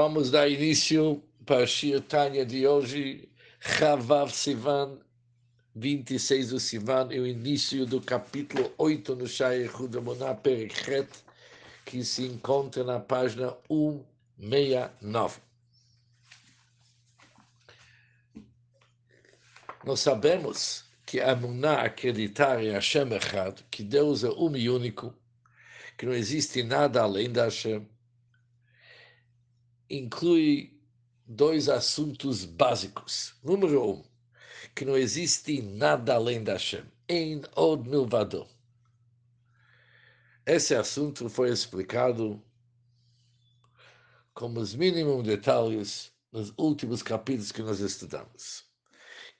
Vamos dar início para a Shir Tanya de hoje, Chavav Sivan, 26 do Sivan, e o início do capítulo 8 no Shai Hudamoná Perichet, que se encontra na página 169. Nós sabemos que a Muná acreditar em Hashem Echad, que Deus é um e único, que não existe nada além da Hashem, inclui dois assuntos básicos. Número um, que não existe nada além da Hashem. Em od milvado. Esse assunto foi explicado com os mínimos detalhes nos últimos capítulos que nós estudamos.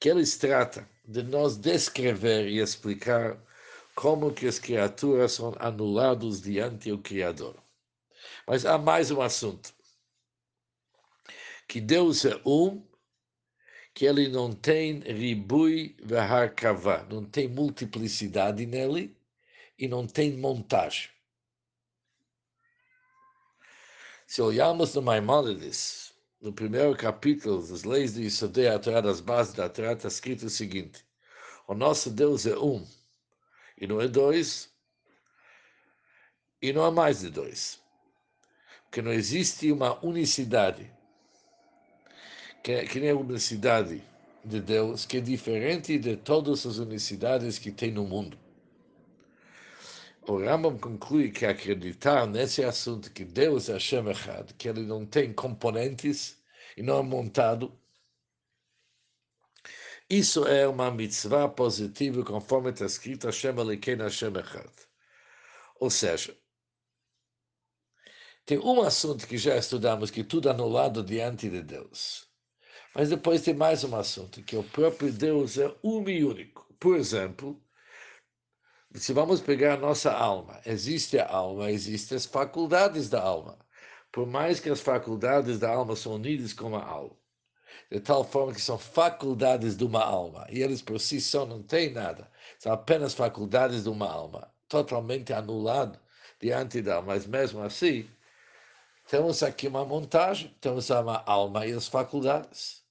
Que eles tratam de nós descrever e explicar como que as criaturas são anuladas diante do Criador. Mas há mais um assunto que Deus é um, que ele não tem ribui veharkava, não tem multiplicidade nele e não tem montagem. Se olharmos no Maimonides, no primeiro capítulo das leis de Isodei, a Torá das bases da Torá, está escrito o seguinte, o nosso Deus é um, e não é dois, e não há mais de dois. Porque não existe uma unicidade que, que nem a unicidade de Deus, que é diferente de todas as unicidades que tem no mundo. O Rambam conclui que acreditar nesse assunto que Deus é Hashem Echad, que ele não tem componentes e não é montado, isso é uma mitzvah positiva, conforme está escrito Hashem Elokein Hashem Echad. Ou seja, tem um assunto que já estudamos, que tudo anulado diante de Deus. Mas depois tem mais um assunto, que o próprio Deus é um e único. Por exemplo, se vamos pegar a nossa alma, existe a alma, existem as faculdades da alma. Por mais que as faculdades da alma são unidas com a alma, de tal forma que são faculdades de uma alma, e eles por si só não têm nada, são apenas faculdades de uma alma, totalmente anulado diante da alma, mas mesmo assim, temos aqui uma montagem, temos uma alma e as faculdades.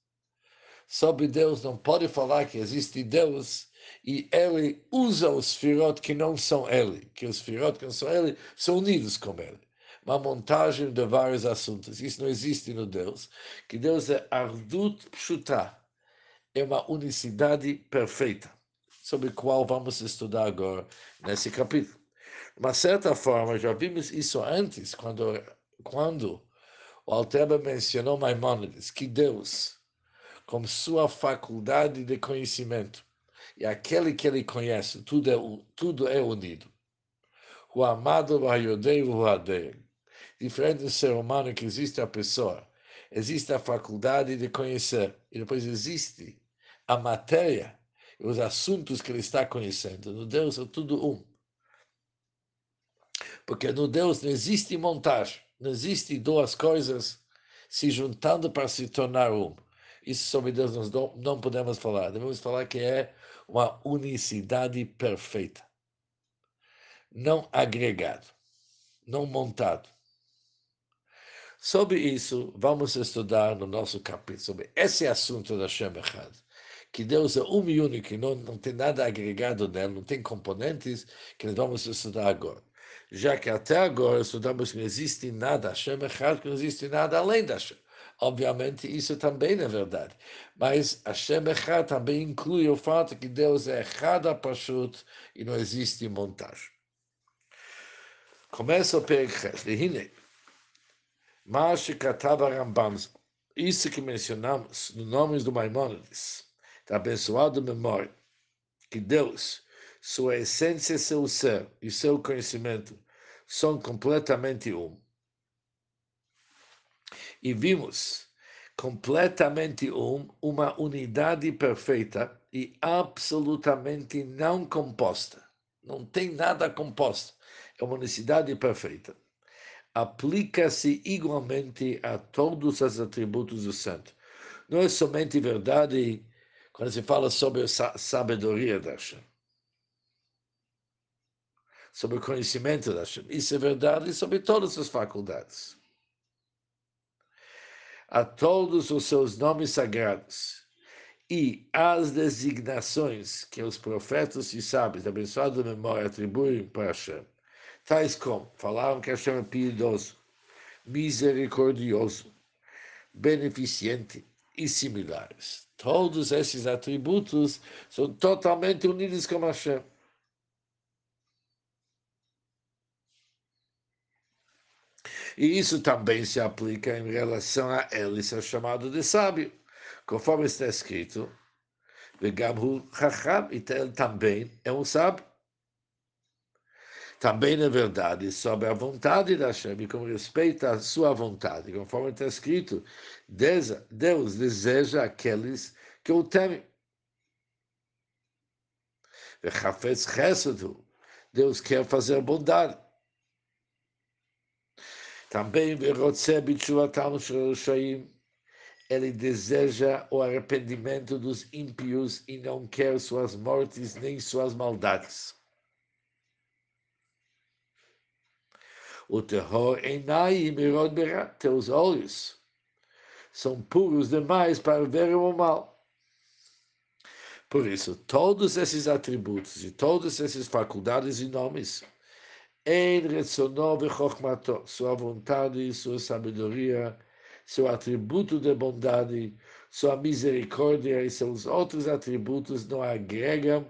Sobre Deus não pode falar que existe Deus e ele usa os firot que não são ele, que os firot que não são ele são unidos com ele. Uma montagem de vários assuntos. Isso não existe no Deus, que Deus é ardut pshutá, é uma unicidade perfeita, sobre qual vamos estudar agora nesse capítulo. De uma certa forma, já vimos isso antes, quando quando o Alteba mencionou Maimonides, que Deus, com sua faculdade de conhecimento, e aquele que ele conhece, tudo é, tudo é unido. O amado Vayodei Vuhadei. Diferente do ser humano que existe a pessoa, existe a faculdade de conhecer, e depois existe a matéria e os assuntos que ele está conhecendo. No Deus é tudo um. Porque no Deus não existe montagem. Não existe duas coisas se juntando para se tornar um. Isso sobre Deus nós não, não podemos falar. Devemos falar que é uma unicidade perfeita. Não agregado, não montado. Sobre isso, vamos estudar no nosso capítulo, sobre esse assunto da Shem Echad, que Deus é um e único, não, não tem nada agregado nele, não tem componentes, que nós vamos estudar agora já que até agora estudamos que não existe nada Hashem que não existe nada além da Hashem. Obviamente, isso também é verdade. Mas Hashem Echad também inclui o fato que Deus é Echad Pashut e não existe montagem. Começa o Perichet. Hine. Mashi Katava Rambam. Isso que mencionamos no nome do Maimonides, da abençoada memória, que Deus sua essência, seu ser e seu conhecimento são completamente um. E vimos completamente um, uma unidade perfeita e absolutamente não composta. Não tem nada composto. É uma unicidade perfeita. Aplica-se igualmente a todos os atributos do santo. Não é somente verdade quando se fala sobre a sabedoria da Hashem sobre o conhecimento da Hashem. Isso é verdade sobre todas as faculdades. A todos os seus nomes sagrados e as designações que os profetas e sábios da abençoada memória atribuem para Hashem, tais como falaram que Hashem é piedoso, misericordioso, beneficente e similares. Todos esses atributos são totalmente unidos com Hashem. E isso também se aplica em relação a ele ser chamado de sábio, conforme está escrito, Vegamhu Chacham, e ele também é um sábio. Também é verdade sobre a vontade da Hashem e com respeito à sua vontade, conforme está escrito, Deus deseja aqueles que o temem. Deus quer fazer bondade. Também ele deseja o arrependimento dos ímpios e não quer suas mortes nem suas maldades. O terror em Nai Mirod teus olhos são puros demais para ver o mal. Por isso, todos esses atributos e todas essas faculdades e nomes em Vechokmato, sua vontade sua sabedoria, seu atributo de bondade, sua misericórdia e seus outros atributos não agregam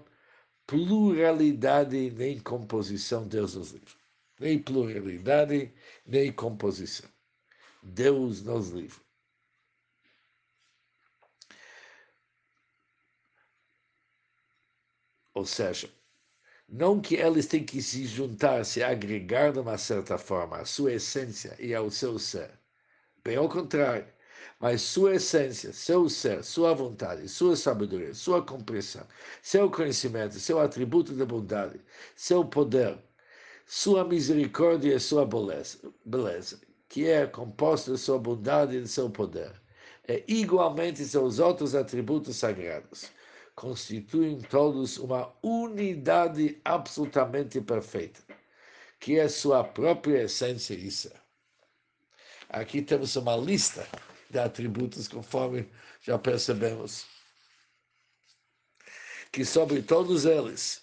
pluralidade nem composição. Deus nos livre. Nem pluralidade, nem composição. Deus nos livre. Ou seja, não que eles têm que se juntar, se agregar de uma certa forma à sua essência e ao seu ser. Bem ao contrário. Mas sua essência, seu ser, sua vontade, sua sabedoria, sua compreensão, seu conhecimento, seu atributo de bondade, seu poder, sua misericórdia e sua beleza, que é composta de sua bondade e de seu poder, é igualmente seus outros atributos sagrados constituem todos uma unidade absolutamente perfeita, que é sua própria essência e ser. Aqui temos uma lista de atributos, conforme já percebemos, que sobre todos eles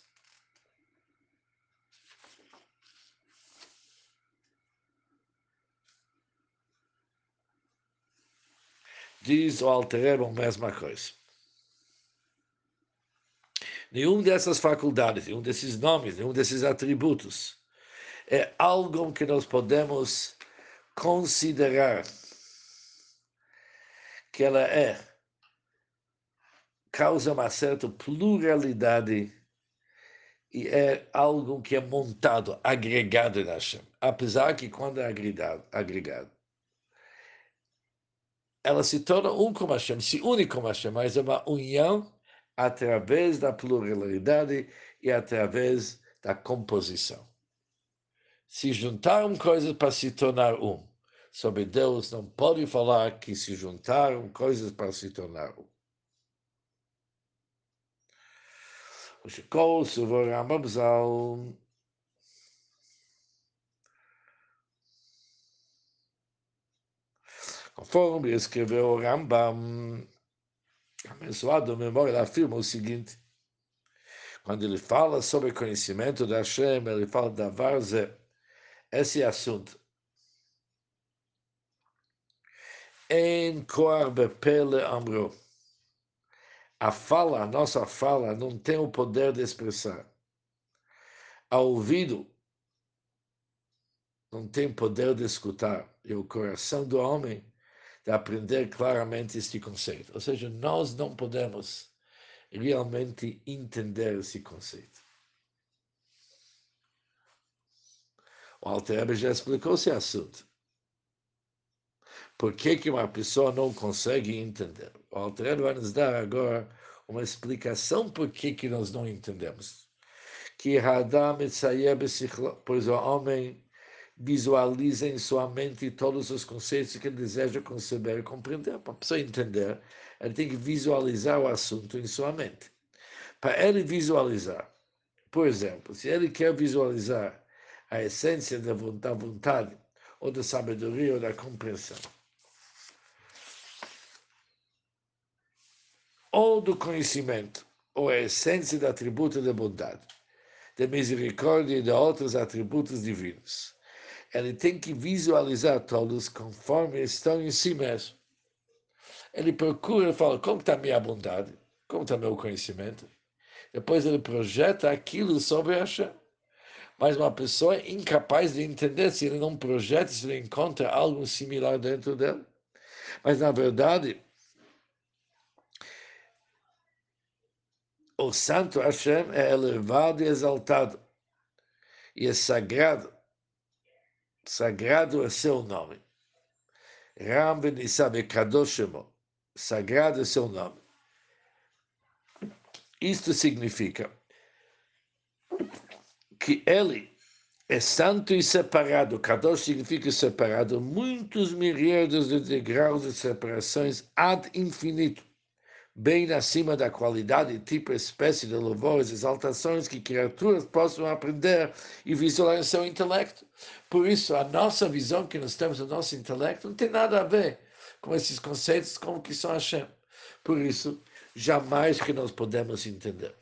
diz o Alterero a mesma coisa. Nenhum dessas faculdades, nenhum desses nomes, nenhum desses atributos é algo que nós podemos considerar que ela é causa uma certa pluralidade e é algo que é montado, agregado em Hashem. Apesar que quando é agregado, agregado ela se torna um com Hashem, se une com Hashem, mas é uma união através da pluralidade e através da composição. Se juntaram coisas para se tornar um, sobre Deus não pode falar que se juntaram coisas para se tornar um. O Shekol Suvor Ramabzal Conforme escreveu o Rambam, abençoado memória, afirma o seguinte: quando ele fala sobre conhecimento da Hashem, ele fala da Varze, esse assunto. Em Pele Amro. A fala, a nossa fala, não tem o poder de expressar. A ouvido não tem poder de escutar. E o coração do homem de aprender claramente este conceito. Ou seja, nós não podemos realmente entender esse conceito. O Alter já explicou esse assunto. Por que, que uma pessoa não consegue entender? O Alter vai nos dar agora uma explicação por que, que nós não entendemos. Que Hadam pois o homem visualiza em sua mente todos os conceitos que ele deseja conceber e compreender. Para a pessoa entender, ele tem que visualizar o assunto em sua mente. Para ele visualizar, por exemplo, se ele quer visualizar a essência da vontade ou da sabedoria ou da compreensão, ou do conhecimento, ou a essência do atributo da bondade, da misericórdia e de outros atributos divinos. Ele tem que visualizar todos conforme estão em si mesmo. Ele procura e fala, como está a minha bondade? Como está meu conhecimento? Depois ele projeta aquilo sobre Hashem. Mas uma pessoa incapaz de entender se ele não projeta, se ele encontra algo similar dentro dele. Mas, na verdade, o Santo Hashem é elevado e exaltado. E é sagrado. Sagrado é seu nome. Ram ben Isabe Kadoshemo. Sagrado é seu nome. Isto significa que ele é santo e separado. Kadosh significa separado. Muitos milhares de degraus de separações ad infinito bem acima da qualidade, tipo, espécie de louvores, exaltações que criaturas possam aprender e visualizar em seu intelecto. Por isso, a nossa visão que nós temos do nosso intelecto não tem nada a ver com esses conceitos como que são Hashem. Por isso, jamais que nós podemos entender.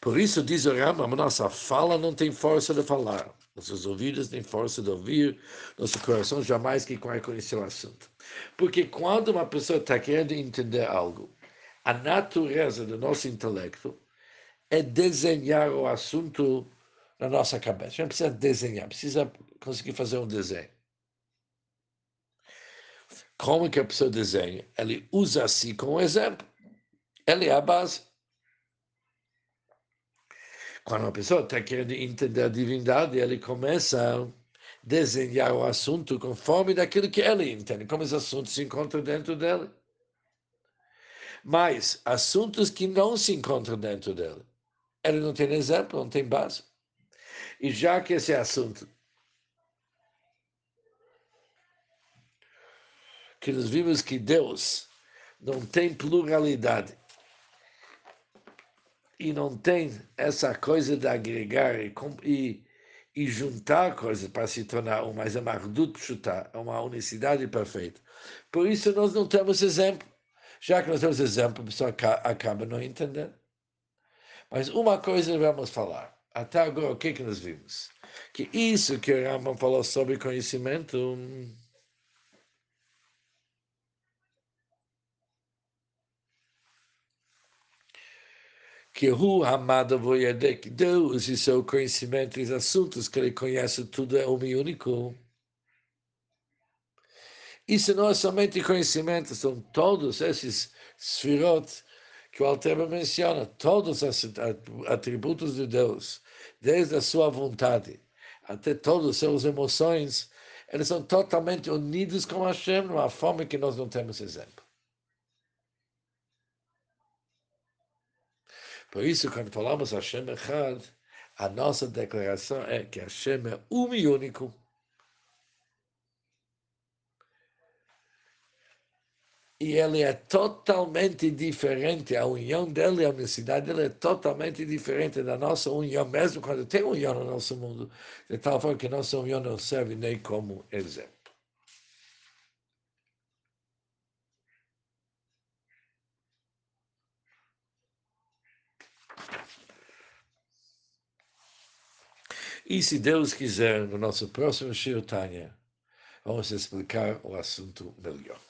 Por isso, diz o Rambam, nossa fala não tem força de falar. Nossos ouvidos têm força de ouvir, nosso coração jamais que vai conhecer o assunto. Porque quando uma pessoa está querendo entender algo, a natureza do nosso intelecto é desenhar o assunto na nossa cabeça. A gente precisa desenhar, precisa conseguir fazer um desenho. Como que a pessoa desenha? Ele usa assim como exemplo. Ele é a base. Quando uma pessoa está querendo entender a divindade, ele começa a desenhar o assunto conforme daquilo que ele entende, como esse assunto se encontra dentro dele. Mas assuntos que não se encontram dentro dele, ele não tem exemplo, não tem base. E já que esse assunto que nós vimos que Deus não tem pluralidade, e não tem essa coisa de agregar e, e, e juntar coisas para se tornar uma, mas é uma pshuta, é uma unicidade perfeita. Por isso nós não temos exemplo. Já que nós temos exemplo, a pessoa acaba não entendendo. Mas uma coisa vamos falar. Até agora, o que, que nós vimos? Que isso que o Rambam falou sobre conhecimento que Hu Hamada Voyadek, Deus e seu conhecimento e assuntos que ele conhece tudo é um e único. Isso não é somente conhecimento, são todos esses sfirot que o Alteba menciona, todos os atributos de Deus, desde a sua vontade até todas as suas emoções, eles são totalmente unidos com Hashem, uma forma que nós não temos exemplo. Por isso, quando falamos Hashem Echad, a nossa declaração é que Hashem é um e único. E ele é totalmente diferente, a união dele, a unicidade dele é totalmente diferente da nossa união, mesmo quando tem união no nosso mundo, de tal forma que nossa união não serve nem como exemplo. E se Deus quiser, no nosso próximo Shirtanya, vamos explicar o assunto melhor.